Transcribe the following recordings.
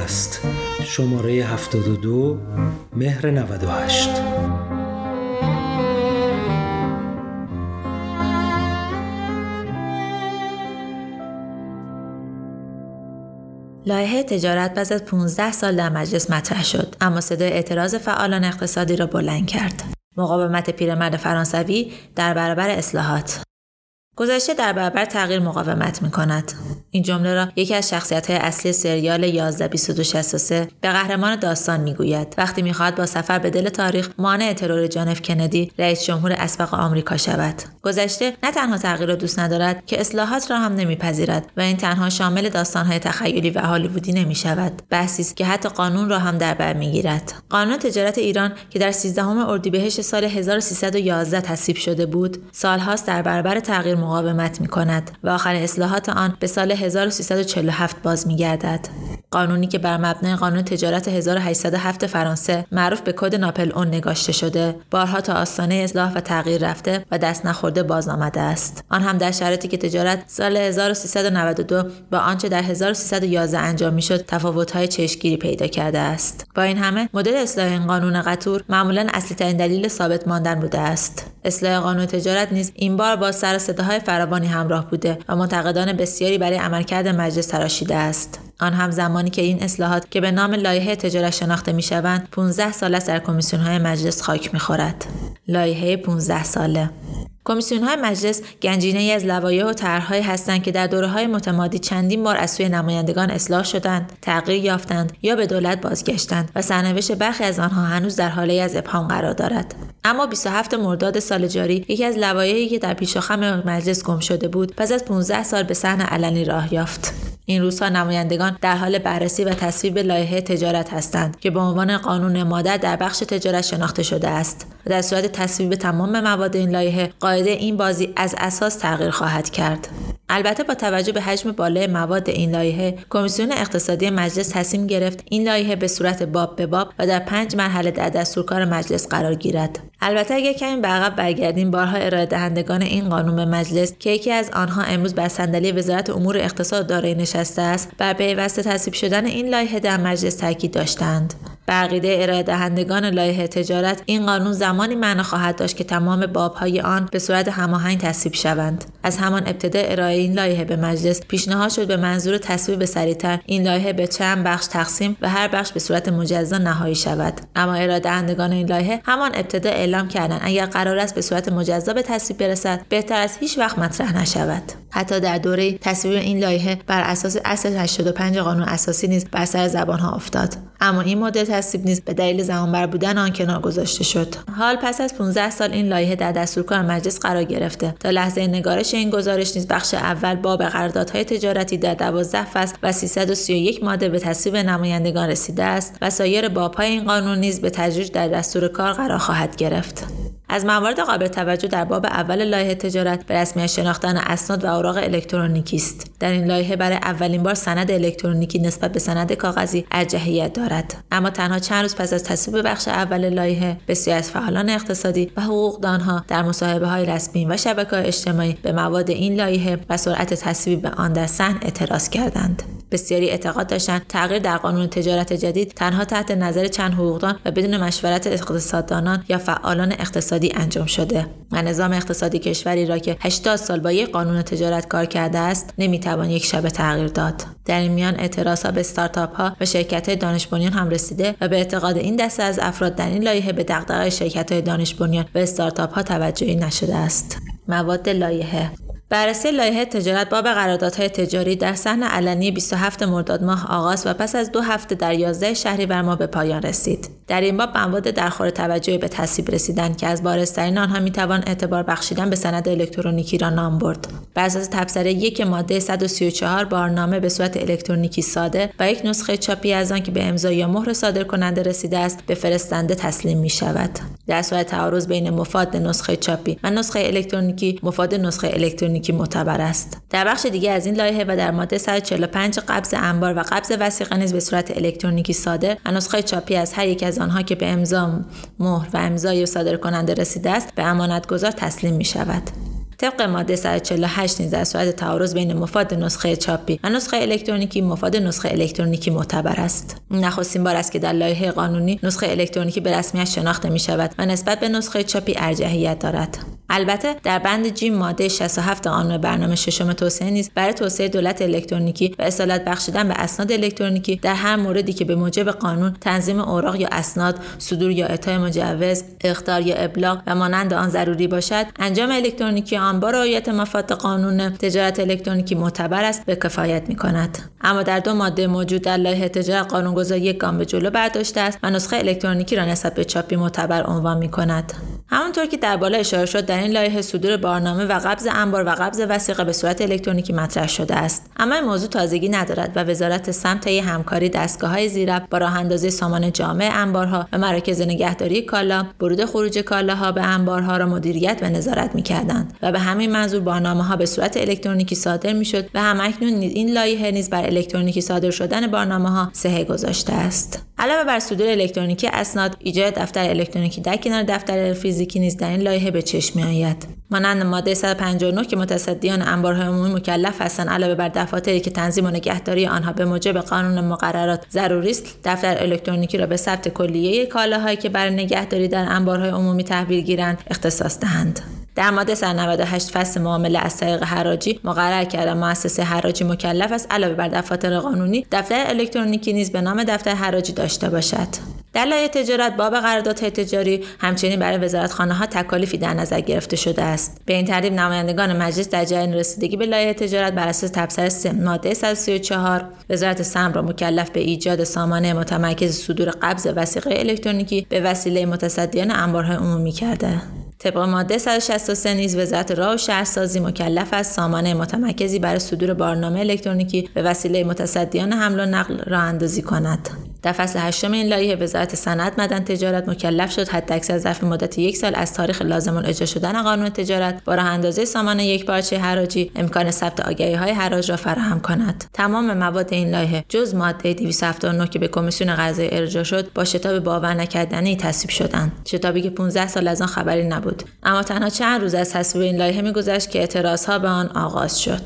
پادکست شماره 72 مهر 98 لایحه تجارت پس از 15 سال در مجلس مطرح شد اما صدای اعتراض فعالان اقتصادی را بلند کرد. مقاومت پیرمرد فرانسوی در برابر اصلاحات. گذشته در برابر تغییر مقاومت می کند. این جمله را یکی از شخصیت های اصلی سریال 112263 به قهرمان داستان می‌گوید. وقتی می‌خواهد با سفر به دل تاریخ مانع ترور جانف کندی رئیس جمهور اسبق آمریکا شود. گذشته نه تنها تغییر را دوست ندارد که اصلاحات را هم نمیپذیرد و این تنها شامل داستانهای تخیلی و هالیوودی نمی شود بحثی است که حتی قانون را هم در بر می‌گیرد. قانون تجارت ایران که در 13 اردیبهشت سال 1311 تصویب شده بود سالهاست در برابر تغییر مقاومت می کند و آخرین اصلاحات آن به سال 1347 باز می گردد. قانونی که بر مبنای قانون تجارت 1807 فرانسه معروف به کد ناپل اون نگاشته شده بارها تا آستانه اصلاح و تغییر رفته و دست نخورده باز آمده است. آن هم در شرایطی که تجارت سال 1392 با آنچه در 1311 انجام می‌شد تفاوت‌های چشمگیری پیدا کرده است. با این همه مدل اصلاح این قانون قطور معمولا اصلی ترین دلیل ثابت ماندن بوده است. اصلاح قانون تجارت نیز این بار با سر صداهای فراوانی همراه بوده و منتقدان بسیاری برای عملکرد مجلس تراشیده است آن هم زمانی که این اصلاحات که به نام لایحه تجارت شناخته می شوند 15 سال است در کمیسیون های مجلس خاک می خورد. لایحه 15 ساله کمیسیون های مجلس گنجینه ای از لوایح و طرحهایی هستند که در دوره های متمادی چندین بار از سوی نمایندگان اصلاح شدند تغییر یافتند یا به دولت بازگشتند و سرنوشت برخی از آنها هنوز در حاله از ابهام قرار دارد. اما 27 مرداد سال جاری یکی از لوایحی که در پیش مجلس گم شده بود پس از 15 سال به صحن علنی راه یافت. این روزها نمایندگان در حال بررسی و تصویب لایحه تجارت هستند که به عنوان قانون مادر در بخش تجارت شناخته شده است. و در صورت تصویب تمام مواد این لایحه قاعده این بازی از اساس تغییر خواهد کرد. البته با توجه به حجم بالای مواد این لایحه کمیسیون اقتصادی مجلس تصمیم گرفت این لایحه به صورت باب به باب و در پنج مرحله در دستورکار مجلس قرار گیرد. البته اگر کمی به عقب برگردیم بارها ارائه دهندگان این قانون به مجلس که یکی از آنها امروز بر صندلی وزارت امور اقتصاد دارای نشسته است بر پیوسته تصویب شدن این لایحه در مجلس تاکید داشتند. بقیده ارائه دهندگان لایحه تجارت این قانون زمانی معنا خواهد داشت که تمام بابهای آن به صورت هماهنگ تصویب شوند. از همان ابتدا ارائه این لایحه به مجلس پیشنهاد شد به منظور تصویب سریعتر این لایحه به چند بخش تقسیم و هر بخش به صورت مجزا نهایی شود. اما ارائه دهندگان این لایحه همان ابتدا اعلام کردند اگر قرار است به صورت مجزا به تصویب برسد بهتر از هیچ وقت مطرح نشود. حتی در دوره تصویب این لایحه بر اساس اصل 85 قانون اساسی نیز بر سر زبانها افتاد. اما این مدل تصویب نیز به دلیل زمانبر بودن آن کنار گذاشته شد. حال پس از 15 سال این لایحه در دستورکار مجلس قرار گرفته. تا لحظه نگارش این گزارش نیز بخش اول باب قراردادهای تجارتی در 12 فصل و 331 ماده به تصویب نمایندگان رسیده است و سایر بابهای این قانون نیز به تدریج در دستور کار قرار خواهد گرفت. از موارد قابل توجه در باب اول لایحه تجارت به رسمیت شناختن اسناد و اوراق الکترونیکی است. در این لایحه برای اولین بار سند الکترونیکی نسبت به سند کاغذی ارجحیت دارد. اما تنها چند روز پس از تصویب بخش اول لایحه بسیاری از فعالان اقتصادی و حقوقدانها در مصاحبه های رسمی و شبکه اجتماعی به مواد این لایحه و سرعت تصویب آن در صحن اعتراض کردند. بسیاری اعتقاد داشتند تغییر در قانون تجارت جدید تنها تحت نظر چند حقوقدان و بدون مشورت اقتصاددانان یا فعالان اقتصادی انجام شده. و نظام اقتصادی کشوری را که 80 سال با یک قانون تجارت کار کرده است نمی‌توان یک شب تغییر داد. در این میان اعتراضها به استارتاپ ها و شرکت های دانش هم رسیده و به اعتقاد این دسته از افراد در این لایحه به دغدغه شرکت های دانش بنیان و استارتاپ ها توجهی نشده است. مواد لایحه بررسی لایحه تجارت باب قراردادهای تجاری در صحن علنی 27 مرداد ماه آغاز و پس از دو هفته در 11 شهریور ماه به پایان رسید. در این باب مواد درخور توجهی به تصویب رسیدند که از بارزترین آنها می‌توان اعتبار بخشیدن به سند الکترونیکی را نام برد. بر اساس تبصره یک ماده 134 بارنامه به صورت الکترونیکی ساده و یک نسخه چاپی از آن که به امضا یا مهر صادر کننده رسیده است به فرستنده تسلیم می شود. در صورت تعارض بین مفاد نسخه چاپی و نسخه الکترونیکی مفاد نسخه الکترونیکی معتبر است در بخش دیگه از این لایحه و در ماده 145 قبض انبار و قبض وسیقه نیز به صورت الکترونیکی ساده و نسخه چاپی از هر یک از آنها که به امضا مهر و امضای صادر کننده رسیده است به امانتگذار تسلیم می شود طبق ماده 148 نیز در صورت تعارض بین مفاد نسخه چاپی و نسخه الکترونیکی مفاد نسخه الکترونیکی معتبر است. نخستین بار است که در لایحه قانونی نسخه الکترونیکی به رسمیت شناخته می شود و نسبت به نسخه چاپی ارجحیت دارد. البته در بند جیم ماده 67 قانون برنامه ششم توسعه نیز برای توسعه دولت الکترونیکی و اصالت بخشیدن به اسناد الکترونیکی در هر موردی که به موجب قانون تنظیم اوراق یا اسناد صدور یا اعطای مجوز اختار یا ابلاغ و مانند آن ضروری باشد انجام الکترونیکی آن با رعایت مفاد قانون تجارت الکترونیکی معتبر است به کفایت می کند اما در دو ماده موجود در لایحه تجارت قانونگذاری یک گام به جلو برداشته است و نسخه الکترونیکی را نسبت به چاپی معتبر عنوان می کند همانطور که در بالا اشاره شد در این لایحه صدور بارنامه و قبض انبار و قبض وسیقه به صورت الکترونیکی مطرح شده است. اما این موضوع تازگی ندارد و وزارت سمت همکاری دستگاه های زیرب با راه اندازی سامان جامع انبارها و مراکز نگهداری کالا ورود خروج کالاها به انبارها را مدیریت و نظارت می‌کردند و به همین منظور بارنامه ها به صورت الکترونیکی صادر می‌شد و همکنون این لایحه نیز بر الکترونیکی صادر شدن بارنامه ها گذاشته است. علاوه بر صدور الکترونیکی اسناد ایجاد دفتر الکترونیکی در کنار دفتر فیزیکی نیز در این لایحه به چشم میآید. مانند ماده 159 که متصدیان انبارهای عمومی مکلف هستند علاوه بر دفاتری که تنظیم و نگهداری آنها به موجب قانون مقررات ضروری است دفتر الکترونیکی را به ثبت کلیه کالاهایی که برای نگهداری در انبارهای عمومی تحویل گیرند اختصاص دهند. در ماده 198 فصل معامله از طریق حراجی مقرر کرده مؤسسه حراجی مکلف است علاوه بر دفاتر قانونی دفتر الکترونیکی نیز به نام دفتر حراجی داشته باشد. در لایه تجارت باب قراردادهای تجاری همچنین برای وزارتخانه ها تکالیفی در نظر گرفته شده است. به این ترتیب نمایندگان مجلس در جریان رسیدگی به لایه تجارت بر اساس تبصره 3 ماده 134 وزارت سم را مکلف به ایجاد سامانه متمرکز صدور قبض وسیقه الکترونیکی به وسیله متصدیان انبارهای عمومی کرده. طبق ماده 163 نیز وزارت راه و شهرسازی مکلف است. سامانه متمرکزی برای صدور بارنامه الکترونیکی به وسیله متصدیان حمل و نقل راه اندازی کند. در فصل هشتم این لایحه وزارت صنعت مدن تجارت مکلف شد. حداکثر ظرف مدت یک سال از تاریخ لازم اجرا شدن قانون تجارت با راه اندازی سامان یک پارچه حراجی امکان ثبت آگهی های حراج را فراهم کند. تمام مواد این لایحه جز ماده 279 که به کمیسیون قضایی ارجاع شد با شتاب باور نکردنی تصویب شدند. شتابی که 15 سال از آن خبری نبود. اما تنها چند روز از تصویب این لایحه میگذشت که اعتراضها به آن آغاز شد.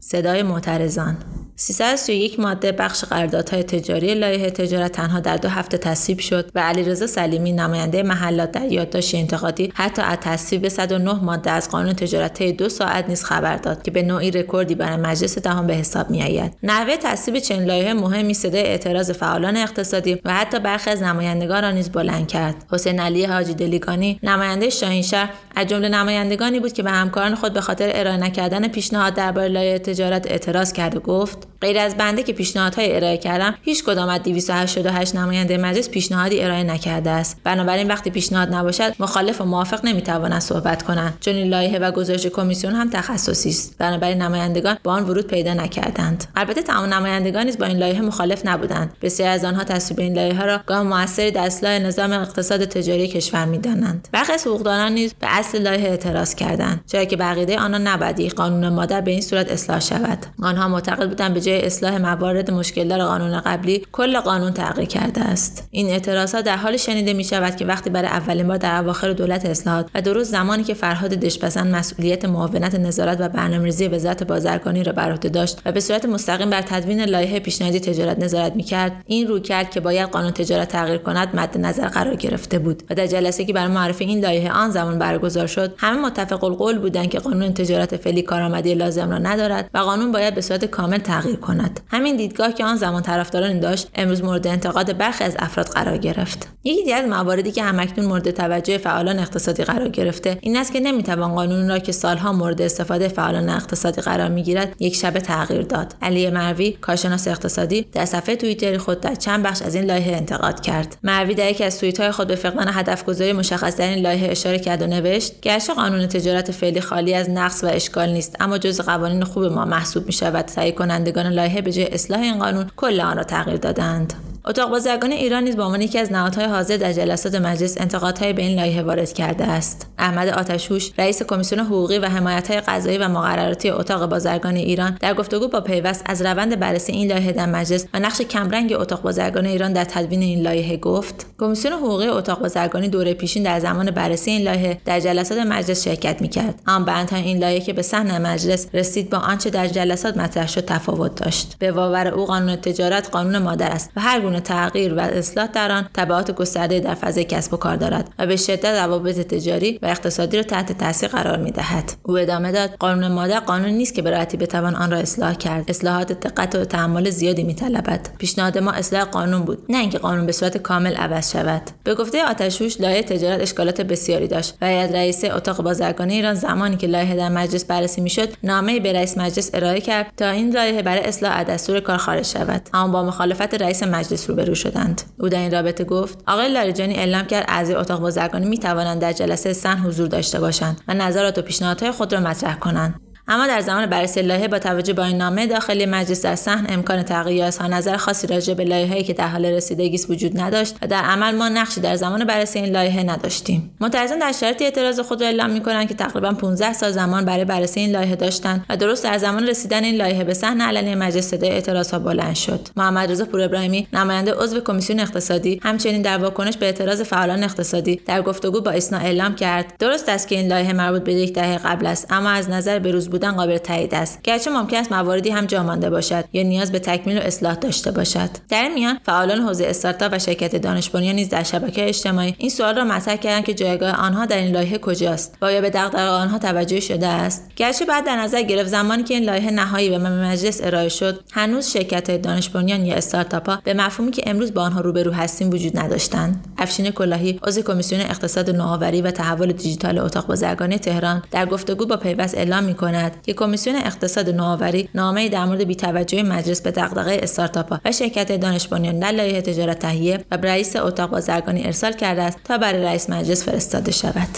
صدای معترضان. 331 ماده بخش قراردادهای تجاری لایحه تجارت تنها در دو هفته تصویب شد و علیرضا سلیمی نماینده محلات در یادداشت انتقادی حتی از تصویب 109 ماده از قانون تجارت دو ساعت نیز خبر داد که به نوعی رکوردی برای مجلس دهم به حساب میآید. نحوه تصویب چنین لایحه مهمی صدای اعتراض فعالان اقتصادی و حتی برخی از نمایندگان را نیز بلند کرد. حسین علی حاجی دلیگانی نماینده شاهینشهر از جمله نمایندگانی بود که به همکاران خود به خاطر ارائه نکردن پیشنهاد درباره لایحه تجارت اعتراض کرد و گفت غیر از بنده که پیشنهادهای ارائه کردم هیچ کدام از 288 نماینده مجلس پیشنهادی ارائه نکرده است. بنابراین وقتی پیشنهاد نباشد مخالف و موافق نمی‌توانند صحبت کنند. چون این لایحه و گزارش کمیسیون هم تخصصی است. بنابراین نمایندگان با آن ورود پیدا نکردند. البته تمام نمایندگان نیز با این لایحه مخالف نبودند. بسیاری از آنها تصویب این لایحه را گام موثری در اصلاح نظام اقتصاد تجاری کشور می‌دانند. برخی از حقوقدانان نیز به اصل لایحه اعتراض کردند چرا که بقیده آنان نباید قانون مادر به این صورت اصلاح شود. آنها معتقد بودند جای اصلاح موارد مشکلدار قانون قبلی کل قانون تغییر کرده است. این اعتراضات در حال شنیده می شود که وقتی برای اولین بار در اواخر دولت اصلاحات و درست زمانی که فرهاد دشپسند مسئولیت معاونت نظارت و برنامه‌ریزی وزارت بازرگانی را بر عهده داشت و به صورت مستقیم بر تدوین لایحه پیشنهادی تجارت نظارت می‌کرد این رو کرد که باید قانون تجارت تغییر کند مد نظر قرار گرفته بود و در جلسه که برای معرفی این لایحه آن زمان برگزار شد همه متفق القول بودند که قانون تجارت فعلی کارآمدی لازم را ندارد و قانون باید به صورت کامل تغییر کند. همین دیدگاه که آن زمان طرفداران داشت امروز مورد انتقاد برخی از افراد قرار گرفت. یکی دیگر از مواردی که همکنون مورد توجه فعالان اقتصادی قرار گرفته این است که نمی‌توان قانون را که سالها مورد استفاده فعالان اقتصادی قرار می‌گیرد یک شبه تغییر داد. علی مروی کارشناس اقتصادی در صفحه توییتری خود در چند بخش از این لایحه انتقاد کرد. مروی در یکی از توییت‌های خود به فقدان هدفگذاری مشخص در این لایحه اشاره کرد و نوشت گرچه قانون تجارت فعلی خالی از نقص و اشکال نیست اما جز قوانین خوب ما محسوب می شود کنندگان لایحه به جای اصلاح این قانون کل آن را تغییر دادند. اتاق بازرگانی ایران نیز به عنوان یکی از نهادهای حاضر در جلسات مجلس انتقادهای به این لایحه وارد کرده است. احمد آتشوش رئیس کمیسیون حقوقی و حمایتهای قضایی و مقرراتی اتاق بازرگانی ایران در گفتگو با پیوست از روند بررسی این لایحه در مجلس و نقش کمرنگ اتاق بازرگانی ایران در تدوین این لایحه گفت کمیسیون حقوقی اتاق بازرگانی دوره پیشین در زمان بررسی این لایحه در جلسات مجلس شرکت می‌کرد. آن بندهای این لایحه که به صحن مجلس رسید با آنچه در جلسات مطرح شد تفاوت داشت. به باور او قانون تجارت قانون مادر است و هر گونه تغییر و اصلاح در آن تبعات گسترده در فضای کسب و کار دارد و به شدت روابط تجاری و اقتصادی را تحت تاثیر قرار می‌دهد. او ادامه داد قانون مادر قانون نیست که به راحتی بتوان آن را اصلاح کرد. اصلاحات دقت و تحمل زیادی میطلبد. پیشنهاد ما اصلاح قانون بود نه اینکه قانون به صورت کامل عوض شود. به گفته آتشوش لایحه تجارت اشکالات بسیاری داشت و هیئت رئیس اتاق بازرگانی ایران زمانی که لایحه در مجلس بررسی می‌شد نامه به رئیس مجلس ارائه کرد تا این لایحه برای اصلاح از دستور کار خارج شود. اما با مخالفت رئیس مجلس روبرو شدند. او در این رابطه گفت آقای لاریجانی اعلام کرد اعضای اتاق بازرگانی می توانند در جلسه سن حضور داشته باشند و نظرات و پیشنهادهای خود را مطرح کنند. اما در زمان بررسی لایحه با توجه به این نامه داخلی مجلس در صحن امکان تغییر یا نظر خاصی راجع به لایحه‌ای که در حال رسیدگی است وجود نداشت و در عمل ما نقشی در زمان بررسی این لایحه نداشتیم. معترضان در شرایطی اعتراض خود را اعلام می‌کنند که تقریبا 15 سال زمان برای بررسی این لایحه داشتند و درست در زمان رسیدن این لایحه به صحن علنی مجلس صدای اعتراضها بلند شد. محمد رضا پور ابراهیمی نماینده عضو کمیسیون اقتصادی همچنین در واکنش به اعتراض فعالان اقتصادی در گفتگو با اسنا اعلام کرد. درست است که این لایحه مربوط به یک دهه قبل است اما از نظر بروز بودن قابل تایید است. گرچه ممکن است مواردی هم جا مانده باشد یا نیاز به تکمیل و اصلاح داشته باشد. در این میان فعالان حوزه استارتاپ و شرکت دانش نیز در شبکه اجتماعی این سوال را مطرح کردند که جایگاه آنها در این لایحه کجاست و آیا به دغدغه آنها توجه شده است. گرچه بعد در نظر گرفت زمانی که این لایحه نهایی به مجلس ارائه شد هنوز شرکت های دانش یا استارتاپ ها به مفهومی که امروز با آنها روبرو هستیم وجود نداشتند. افشین کلاهی عضو کمیسیون اقتصاد نوآوری و تحول دیجیتال اتاق بازرگانی تهران در گفتگو با پیوست اعلام می که کمیسیون اقتصاد نوآوری نامه‌ای در مورد بی‌توجهی مجلس به دغدغه استارتاپ‌ها و شرکت دانش بنیان در لایحه تجارت تهیه و رئیس اتاق بازرگانی ارسال کرده است تا برای رئیس مجلس فرستاده شود.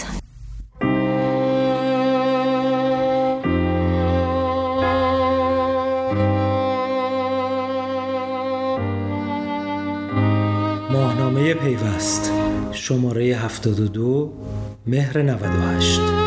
ماهنامه پیوست شماره 72 مهر 98